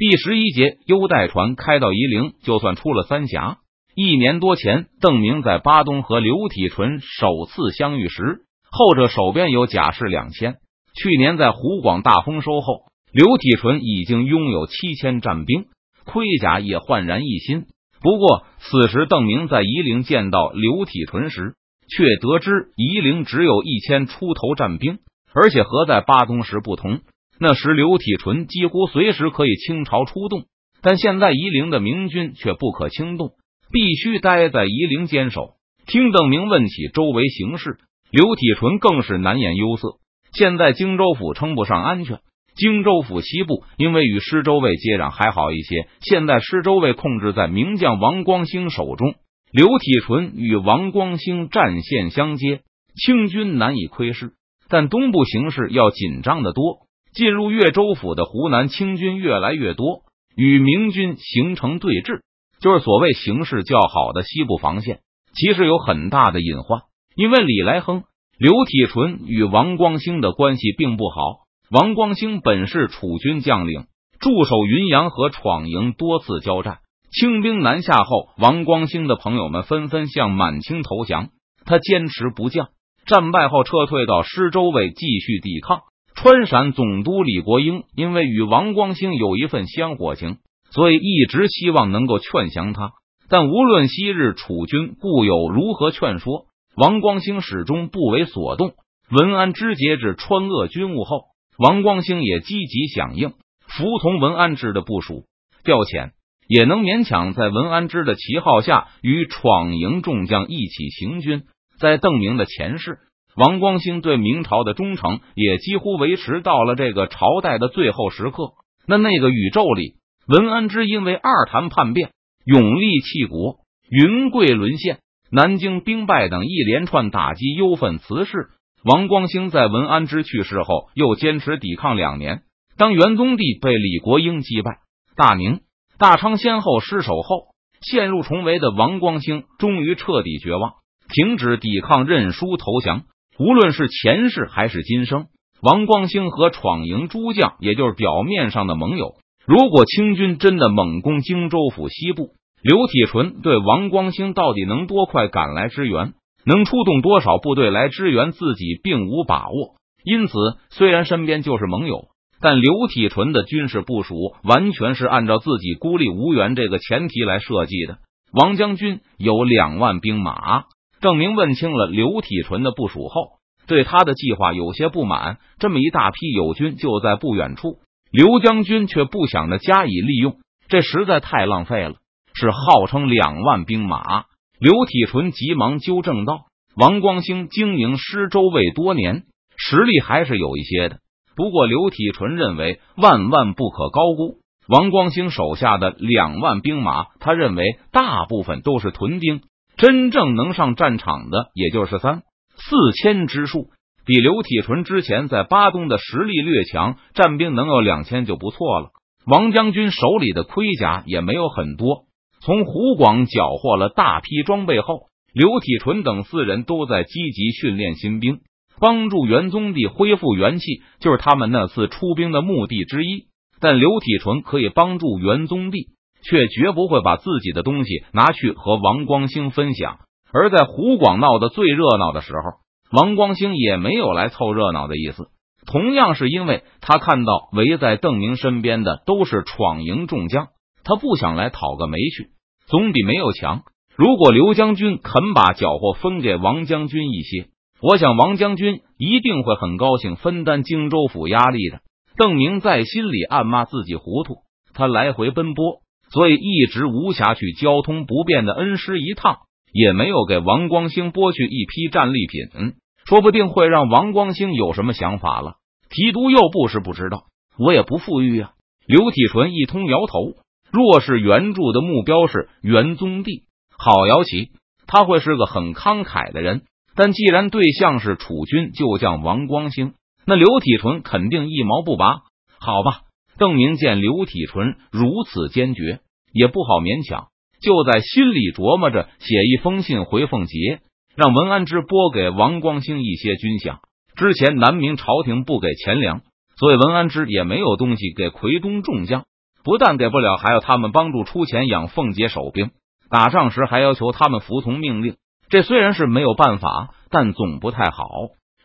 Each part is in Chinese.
第十一节，优待船开到夷陵，就算出了三峡。一年多前，邓明在巴东和刘体纯首次相遇时，后者手边有甲士两千。去年在湖广大丰收后，刘体纯已经拥有七千战兵，盔甲也焕然一新。不过，此时邓明在夷陵见到刘体纯时，却得知夷陵只有一千出头战兵，而且和在巴东时不同。那时刘体纯几乎随时可以倾巢出动，但现在夷陵的明军却不可轻动，必须待在夷陵坚守。听邓明问起周围形势，刘体纯更是难掩忧色。现在荆州府称不上安全，荆州府西部因为与施州卫接壤还好一些，现在施州卫控制在名将王光兴手中，刘体纯与王光兴战线相接，清军难以窥视。但东部形势要紧张的多。进入越州府的湖南清军越来越多，与明军形成对峙，就是所谓形势较好的西部防线。其实有很大的隐患，因为李来亨、刘体纯与王光兴的关系并不好。王光兴本是楚军将领，驻守云阳和闯营多次交战，清兵南下后，王光兴的朋友们纷纷向满清投降，他坚持不降，战败后撤退到施州卫继续抵抗。川陕总督李国英因为与王光兴有一份香火情，所以一直希望能够劝降他。但无论昔日楚军故友如何劝说，王光兴始终不为所动。文安之节制川鄂军务后，王光兴也积极响应，服从文安之的部署，调遣也能勉强在文安之的旗号下与闯营众将一起行军。在邓明的前世。王光兴对明朝的忠诚也几乎维持到了这个朝代的最后时刻。那那个宇宙里，文安之因为二谈叛变，永历弃国，云贵沦陷，南京兵败等一连串打击忧愤辞世。王光兴在文安之去世后，又坚持抵抗两年。当元宗帝被李国英击败，大宁、大昌先后失守后，陷入重围的王光兴终于彻底绝望，停止抵抗，认输投降。无论是前世还是今生，王光兴和闯营诸将，也就是表面上的盟友。如果清军真的猛攻荆州府西部，刘体纯对王光兴到底能多快赶来支援，能出动多少部队来支援自己，并无把握。因此，虽然身边就是盟友，但刘体纯的军事部署完全是按照自己孤立无援这个前提来设计的。王将军有两万兵马。郑明问清了刘体纯的部署后，对他的计划有些不满。这么一大批友军就在不远处，刘将军却不想着加以利用，这实在太浪费了。是号称两万兵马。刘体纯急忙纠正道：“王光兴经营施州卫多年，实力还是有一些的。不过刘体纯认为，万万不可高估王光兴手下的两万兵马。他认为，大部分都是屯兵。”真正能上战场的，也就是三四千之数，比刘体纯之前在巴东的实力略强。战兵能有两千就不错了。王将军手里的盔甲也没有很多。从湖广缴获了大批装备后，刘体纯等四人都在积极训练新兵，帮助元宗帝恢复元气，就是他们那次出兵的目的之一。但刘体纯可以帮助元宗帝。却绝不会把自己的东西拿去和王光兴分享。而在湖广闹得最热闹的时候，王光兴也没有来凑热闹的意思。同样是因为他看到围在邓明身边的都是闯营众将，他不想来讨个没趣，总比没有强。如果刘将军肯把缴获分给王将军一些，我想王将军一定会很高兴分担荆州府压力的。邓明在心里暗骂自己糊涂，他来回奔波。所以一直无暇去交通不便的恩师一趟，也没有给王光兴拨去一批战利品，说不定会让王光兴有什么想法了。提督又不是不知道，我也不富裕啊。刘体纯一通摇头。若是援助的目标是元宗帝，好摇旗，他会是个很慷慨的人。但既然对象是楚军旧将王光兴，那刘体纯肯定一毛不拔。好吧。邓明见刘体纯如此坚决，也不好勉强，就在心里琢磨着写一封信回凤杰，让文安之拨给王光兴一些军饷。之前南明朝廷不给钱粮，所以文安之也没有东西给奎东众将。不但给不了，还要他们帮助出钱养凤节守兵，打仗时还要求他们服从命令。这虽然是没有办法，但总不太好。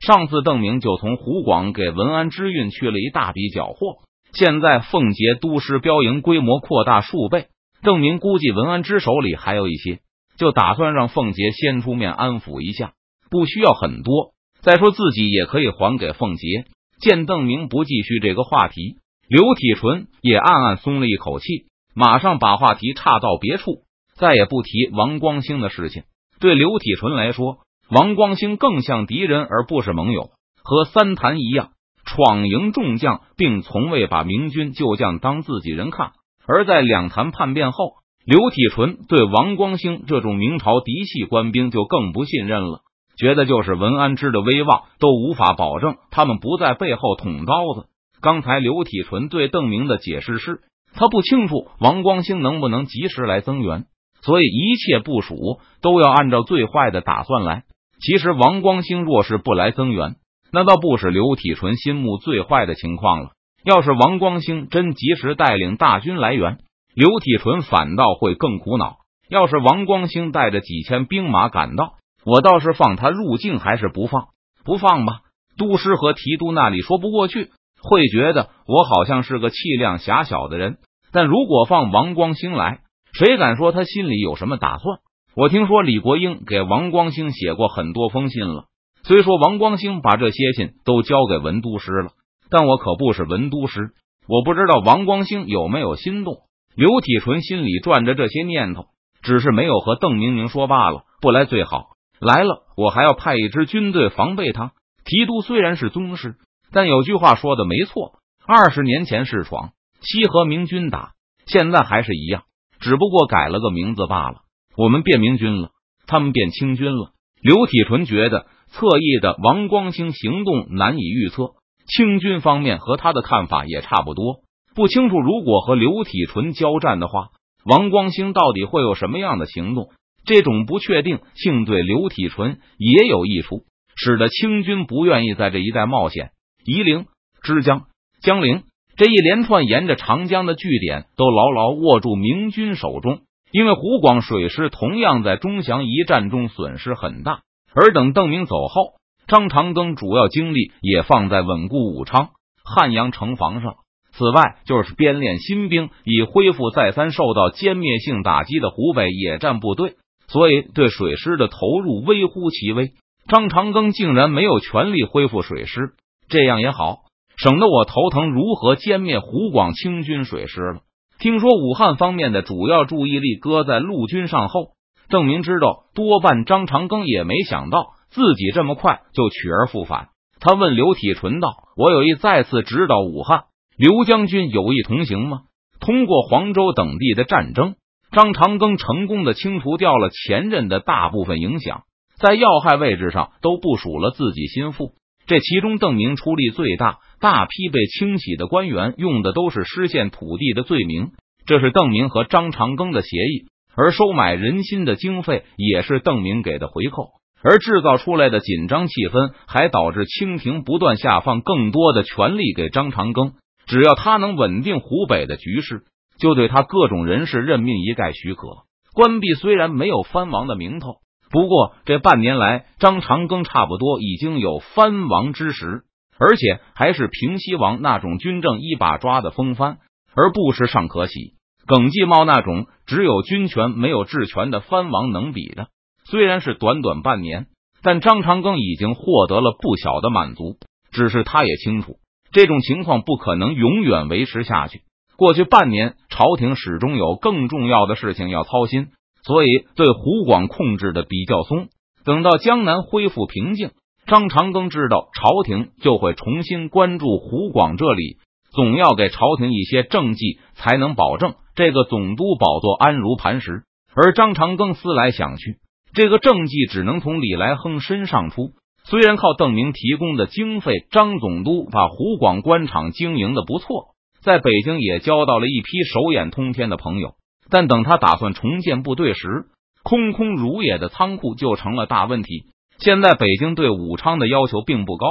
上次邓明就从湖广给文安之运去了一大笔缴获，现在凤节都师标营规模扩大数倍，邓明估计文安之手里还有一些，就打算让凤节先出面安抚一下，不需要很多。再说自己也可以还给凤杰。见邓明不继续这个话题，刘体纯也暗暗松了一口气，马上把话题岔到别处，再也不提王光兴的事情。对刘体纯来说，王光兴更像敌人而不是盟友，和三谭一样，闯营众将，并从未把明军旧将当自己人看。而在两谭叛变后，刘体纯对王光兴这种明朝嫡系官兵就更不信任了。觉得就是文安之的威望都无法保证他们不在背后捅刀子。刚才刘体纯对邓明的解释是，他不清楚王光兴能不能及时来增援，所以一切部署都要按照最坏的打算来。其实王光兴若是不来增援，那倒不是刘体纯心目最坏的情况了。要是王光兴真及时带领大军来援，刘体纯反倒会更苦恼。要是王光兴带着几千兵马赶到，我倒是放他入境，还是不放？不放吧。都师和提督那里说不过去，会觉得我好像是个气量狭小的人。但如果放王光兴来，谁敢说他心里有什么打算？我听说李国英给王光兴写过很多封信了。虽说王光兴把这些信都交给文都师了，但我可不是文都师，我不知道王光兴有没有心动。刘体纯心里转着这些念头，只是没有和邓明明说罢了。不来最好。来了，我还要派一支军队防备他。提督虽然是宗师，但有句话说的没错：二十年前是闯西和明军打，现在还是一样，只不过改了个名字罢了。我们变明军了，他们变清军了。刘体纯觉得侧翼的王光兴行动难以预测，清军方面和他的看法也差不多。不清楚如果和刘体纯交战的话，王光兴到底会有什么样的行动。这种不确定性对刘体纯也有益处，使得清军不愿意在这一带冒险。夷陵、枝江、江陵这一连串沿着长江的据点都牢牢握住明军手中，因为湖广水师同样在钟祥一战中损失很大。而等邓明走后，张长庚主要精力也放在稳固武昌、汉阳城防上。此外，就是编练新兵，以恢复再三受到歼灭性打击的湖北野战部队。所以，对水师的投入微乎其微。张长庚竟然没有全力恢复水师，这样也好，省得我头疼如何歼灭湖广清军水师了。听说武汉方面的主要注意力搁在陆军上后，郑明知道多半张长庚也没想到自己这么快就取而复返。他问刘体纯道：“我有意再次指导武汉，刘将军有意同行吗？通过黄州等地的战争。”张长庚成功的清除掉了前任的大部分影响，在要害位置上都部署了自己心腹。这其中，邓明出力最大，大批被清洗的官员用的都是失陷土地的罪名，这是邓明和张长庚的协议。而收买人心的经费也是邓明给的回扣。而制造出来的紧张气氛，还导致清廷不断下放更多的权力给张长庚，只要他能稳定湖北的局势。就对他各种人事任命一概许可。关闭虽然没有藩王的名头，不过这半年来，张长庚差不多已经有藩王之实，而且还是平西王那种军政一把抓的风帆，而不是尚可喜、耿继茂那种只有军权没有治权的藩王能比的。虽然是短短半年，但张长庚已经获得了不小的满足。只是他也清楚，这种情况不可能永远维持下去。过去半年，朝廷始终有更重要的事情要操心，所以对湖广控制的比较松。等到江南恢复平静，张长庚知道朝廷就会重新关注湖广这里，总要给朝廷一些政绩，才能保证这个总督宝座安如磐石。而张长庚思来想去，这个政绩只能从李来亨身上出。虽然靠邓明提供的经费，张总督把湖广官场经营的不错。在北京也交到了一批手眼通天的朋友，但等他打算重建部队时，空空如也的仓库就成了大问题。现在北京对武昌的要求并不高，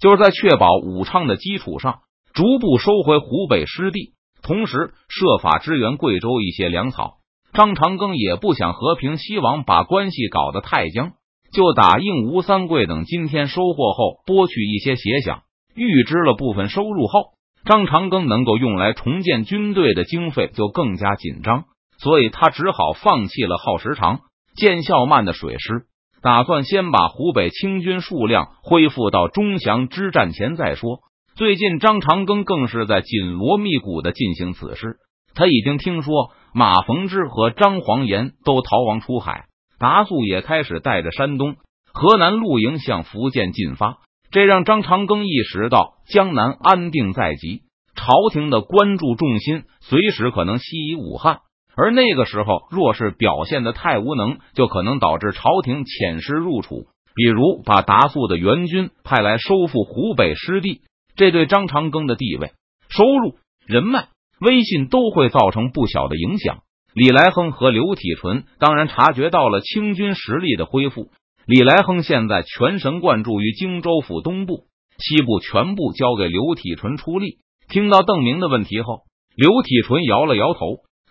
就是在确保武昌的基础上，逐步收回湖北失地。同时设法支援贵州一些粮草。张长庚也不想和平，西王把关系搞得太僵，就答应吴三桂等今天收获后拨去一些协饷，预支了部分收入后，张长庚能够用来重建军队的经费就更加紧张，所以他只好放弃了耗时长、见效慢的水师，打算先把湖北清军数量恢复到钟祥之战前再说。最近，张长庚更是在紧锣密鼓的进行此事，他已经听说。马逢之和张黄岩都逃亡出海，达素也开始带着山东、河南露营向福建进发，这让张长庚意识到江南安定在即，朝廷的关注重心随时可能西移武汉。而那个时候，若是表现的太无能，就可能导致朝廷遣师入楚，比如把达素的援军派来收复湖北失地，这对张长庚的地位、收入、人脉。威信都会造成不小的影响。李来亨和刘体纯当然察觉到了清军实力的恢复。李来亨现在全神贯注于荆州府东部、西部，全部交给刘体纯出力。听到邓明的问题后，刘体纯摇了摇头。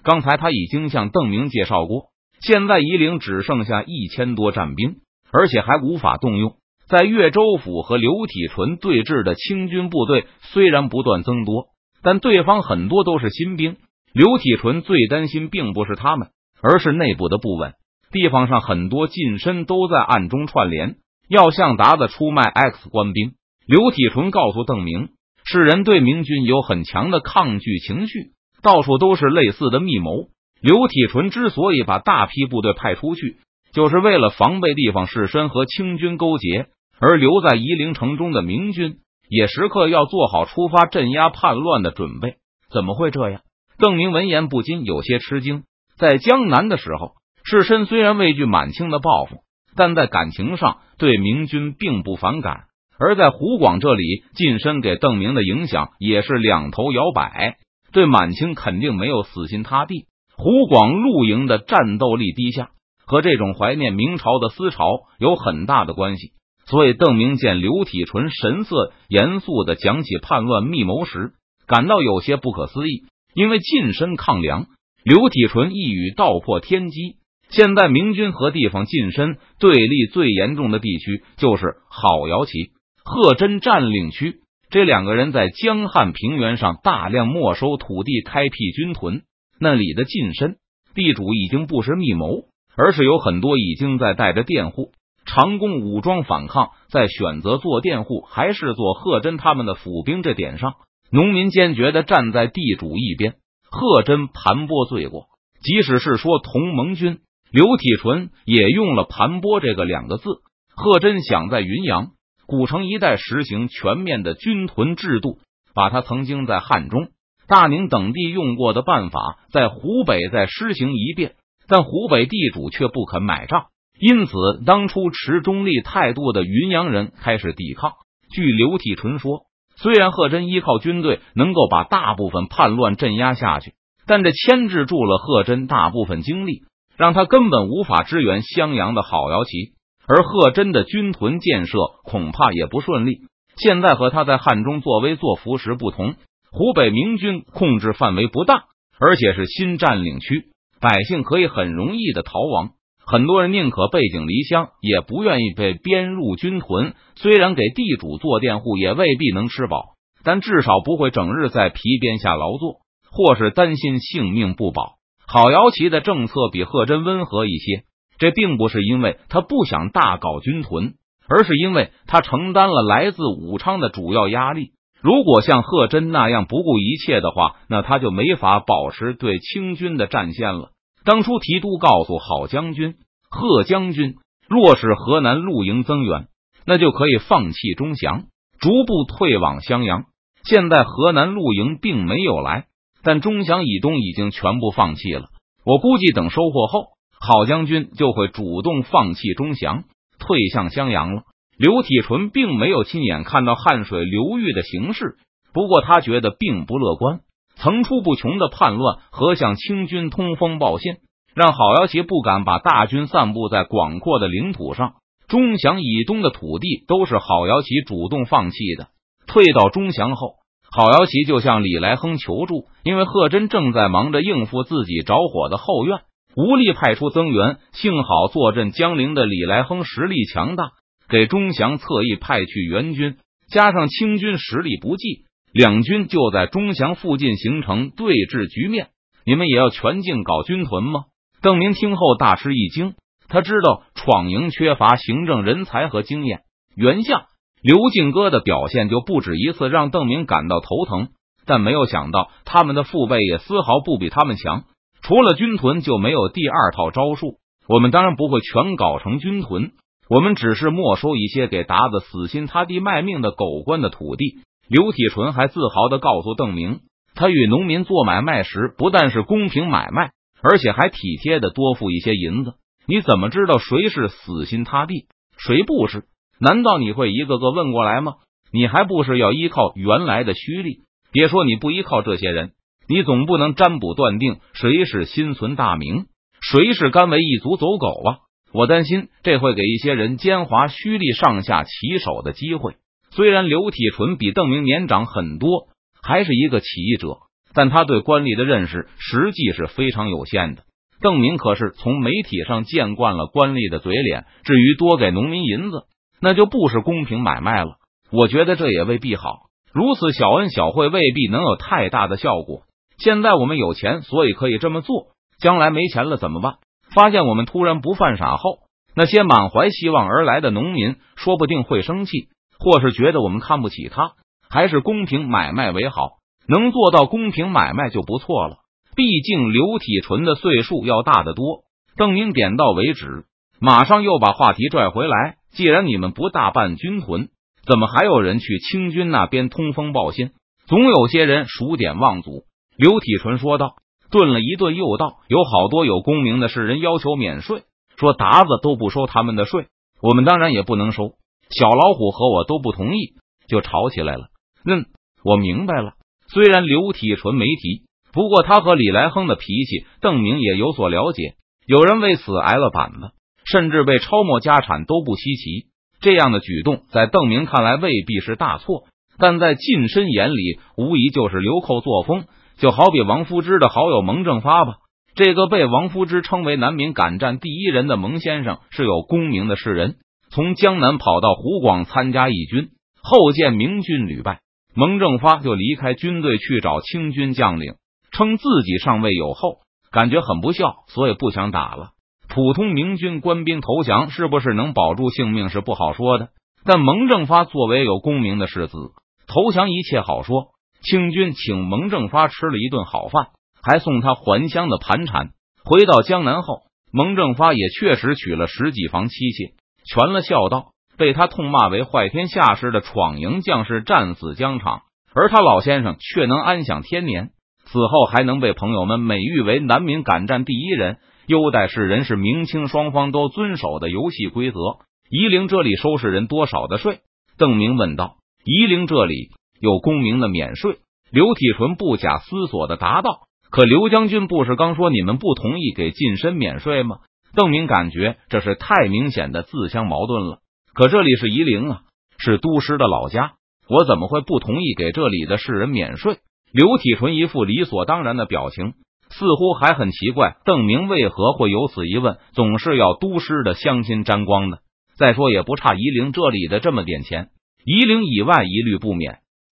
刚才他已经向邓明介绍过，现在夷陵只剩下一千多战兵，而且还无法动用。在岳州府和刘体纯对峙的清军部队虽然不断增多。但对方很多都是新兵，刘体纯最担心并不是他们，而是内部的不稳。地方上很多近身都在暗中串联，要向达子出卖 X 官兵。刘体纯告诉邓明，世人对明军有很强的抗拒情绪，到处都是类似的密谋。刘体纯之所以把大批部队派出去，就是为了防备地方士绅和清军勾结，而留在夷陵城中的明军。也时刻要做好出发镇压叛乱的准备。怎么会这样？邓明闻言不禁有些吃惊。在江南的时候，士绅虽然畏惧满清的报复，但在感情上对明军并不反感；而在湖广这里，近身给邓明的影响也是两头摇摆，对满清肯定没有死心塌地。湖广露营的战斗力低下，和这种怀念明朝的思潮有很大的关系。所以，邓明见刘体纯神色严肃的讲起叛乱密谋时，感到有些不可思议。因为近身抗梁，刘体纯一语道破天机。现在明军和地方近身对立最严重的地区，就是郝瑶旗、贺真占领区。这两个人在江汉平原上大量没收土地，开辟军屯。那里的近身地主已经不是密谋，而是有很多已经在带着佃户。长工武装反抗，在选择做佃户还是做贺真他们的府兵这点上，农民坚决的站在地主一边。贺真盘剥罪过，即使是说同盟军，刘体纯也用了盘剥这个两个字。贺真想在云阳古城一带实行全面的军屯制度，把他曾经在汉中、大宁等地用过的办法，在湖北再施行一遍，但湖北地主却不肯买账。因此，当初持中立态度的云阳人开始抵抗。据刘体纯说，虽然贺真依靠军队能够把大部分叛乱镇压下去，但这牵制住了贺真大部分精力，让他根本无法支援襄阳的郝瑶旗。而贺真的军屯建设恐怕也不顺利。现在和他在汉中作威作福时不同，湖北明军控制范围不大，而且是新占领区，百姓可以很容易的逃亡。很多人宁可背井离乡，也不愿意被编入军屯。虽然给地主做佃户也未必能吃饱，但至少不会整日在皮鞭下劳作，或是担心性命不保。郝瑶旗的政策比贺真温和一些，这并不是因为他不想大搞军屯，而是因为他承担了来自武昌的主要压力。如果像贺真那样不顾一切的话，那他就没法保持对清军的战线了。当初提督告诉郝将军、贺将军，若是河南露营增援，那就可以放弃钟祥，逐步退往襄阳。现在河南露营并没有来，但钟祥以东已经全部放弃了。我估计等收获后，郝将军就会主动放弃钟祥，退向襄阳了。刘体纯并没有亲眼看到汉水流域的形势，不过他觉得并不乐观。层出不穷的叛乱和向清军通风报信，让郝瑶旗不敢把大军散布在广阔的领土上。钟祥以东的土地都是郝瑶旗主动放弃的。退到钟祥后，郝瑶琪就向李来亨求助，因为贺真正在忙着应付自己着火的后院，无力派出增援。幸好坐镇江陵的李来亨实力强大，给钟祥侧翼派去援军，加上清军实力不济，两军就在钟祥附近形成对峙局面。你们也要全境搞军屯吗？邓明听后大吃一惊，他知道闯营缺乏行政人才和经验，原相。刘进哥的表现就不止一次让邓明感到头疼，但没有想到他们的父辈也丝毫不比他们强。除了军屯，就没有第二套招数。我们当然不会全搞成军屯，我们只是没收一些给达子死心塌地卖命的狗官的土地。刘体纯还自豪的告诉邓明，他与农民做买卖时，不但是公平买卖，而且还体贴的多付一些银子。你怎么知道谁是死心塌地，谁不是？难道你会一个个问过来吗？你还不是要依靠原来的虚力？别说你不依靠这些人，你总不能占卜断定谁是心存大明，谁是甘为一族走狗啊！我担心这会给一些人奸猾虚力上下其手的机会。虽然刘体纯比邓明年长很多，还是一个起义者，但他对官吏的认识实际是非常有限的。邓明可是从媒体上见惯了官吏的嘴脸，至于多给农民银子。那就不是公平买卖了。我觉得这也未必好。如此小恩小惠未必能有太大的效果。现在我们有钱，所以可以这么做。将来没钱了怎么办？发现我们突然不犯傻后，那些满怀希望而来的农民说不定会生气，或是觉得我们看不起他。还是公平买卖为好。能做到公平买卖就不错了。毕竟刘体纯的岁数要大得多。邓明点到为止，马上又把话题拽回来。既然你们不大办军屯，怎么还有人去清军那边通风报信？总有些人数典忘祖。刘体纯说道，顿了一顿，又道：“有好多有功名的士人要求免税，说达子都不收他们的税，我们当然也不能收。小老虎和我都不同意，就吵起来了。”嗯，我明白了。虽然刘体纯没提，不过他和李来亨的脾气，邓明也有所了解。有人为此挨了板子。甚至被抄没家产都不稀奇，这样的举动在邓明看来未必是大错，但在近身眼里无疑就是流寇作风。就好比王夫之的好友蒙正发吧，这个被王夫之称为南明敢战第一人的蒙先生是有功名的士人，从江南跑到湖广参加义军，后见明军屡败，蒙正发就离开军队去找清军将领，称自己尚未有后，感觉很不孝，所以不想打了。普通明军官兵投降，是不是能保住性命是不好说的。但蒙正发作为有功名的世子，投降一切好说。清军请蒙正发吃了一顿好饭，还送他还乡的盘缠。回到江南后，蒙正发也确实娶了十几房妻妾，全了孝道，被他痛骂为坏天下事的闯营将士，战死疆场，而他老先生却能安享天年。死后还能被朋友们美誉为南明敢战第一人。优待世人是明清双方都遵守的游戏规则。夷陵这里收世人多少的税？邓明问道。夷陵这里有功名的免税。刘体纯不假思索的答道。可刘将军不是刚说你们不同意给近身免税吗？邓明感觉这是太明显的自相矛盾了。可这里是夷陵啊，是都师的老家，我怎么会不同意给这里的世人免税？刘体纯一副理所当然的表情。似乎还很奇怪，邓明为何会有此疑问？总是要都师的乡亲沾光呢？再说也不差夷陵这里的这么点钱，夷陵以外一律不免。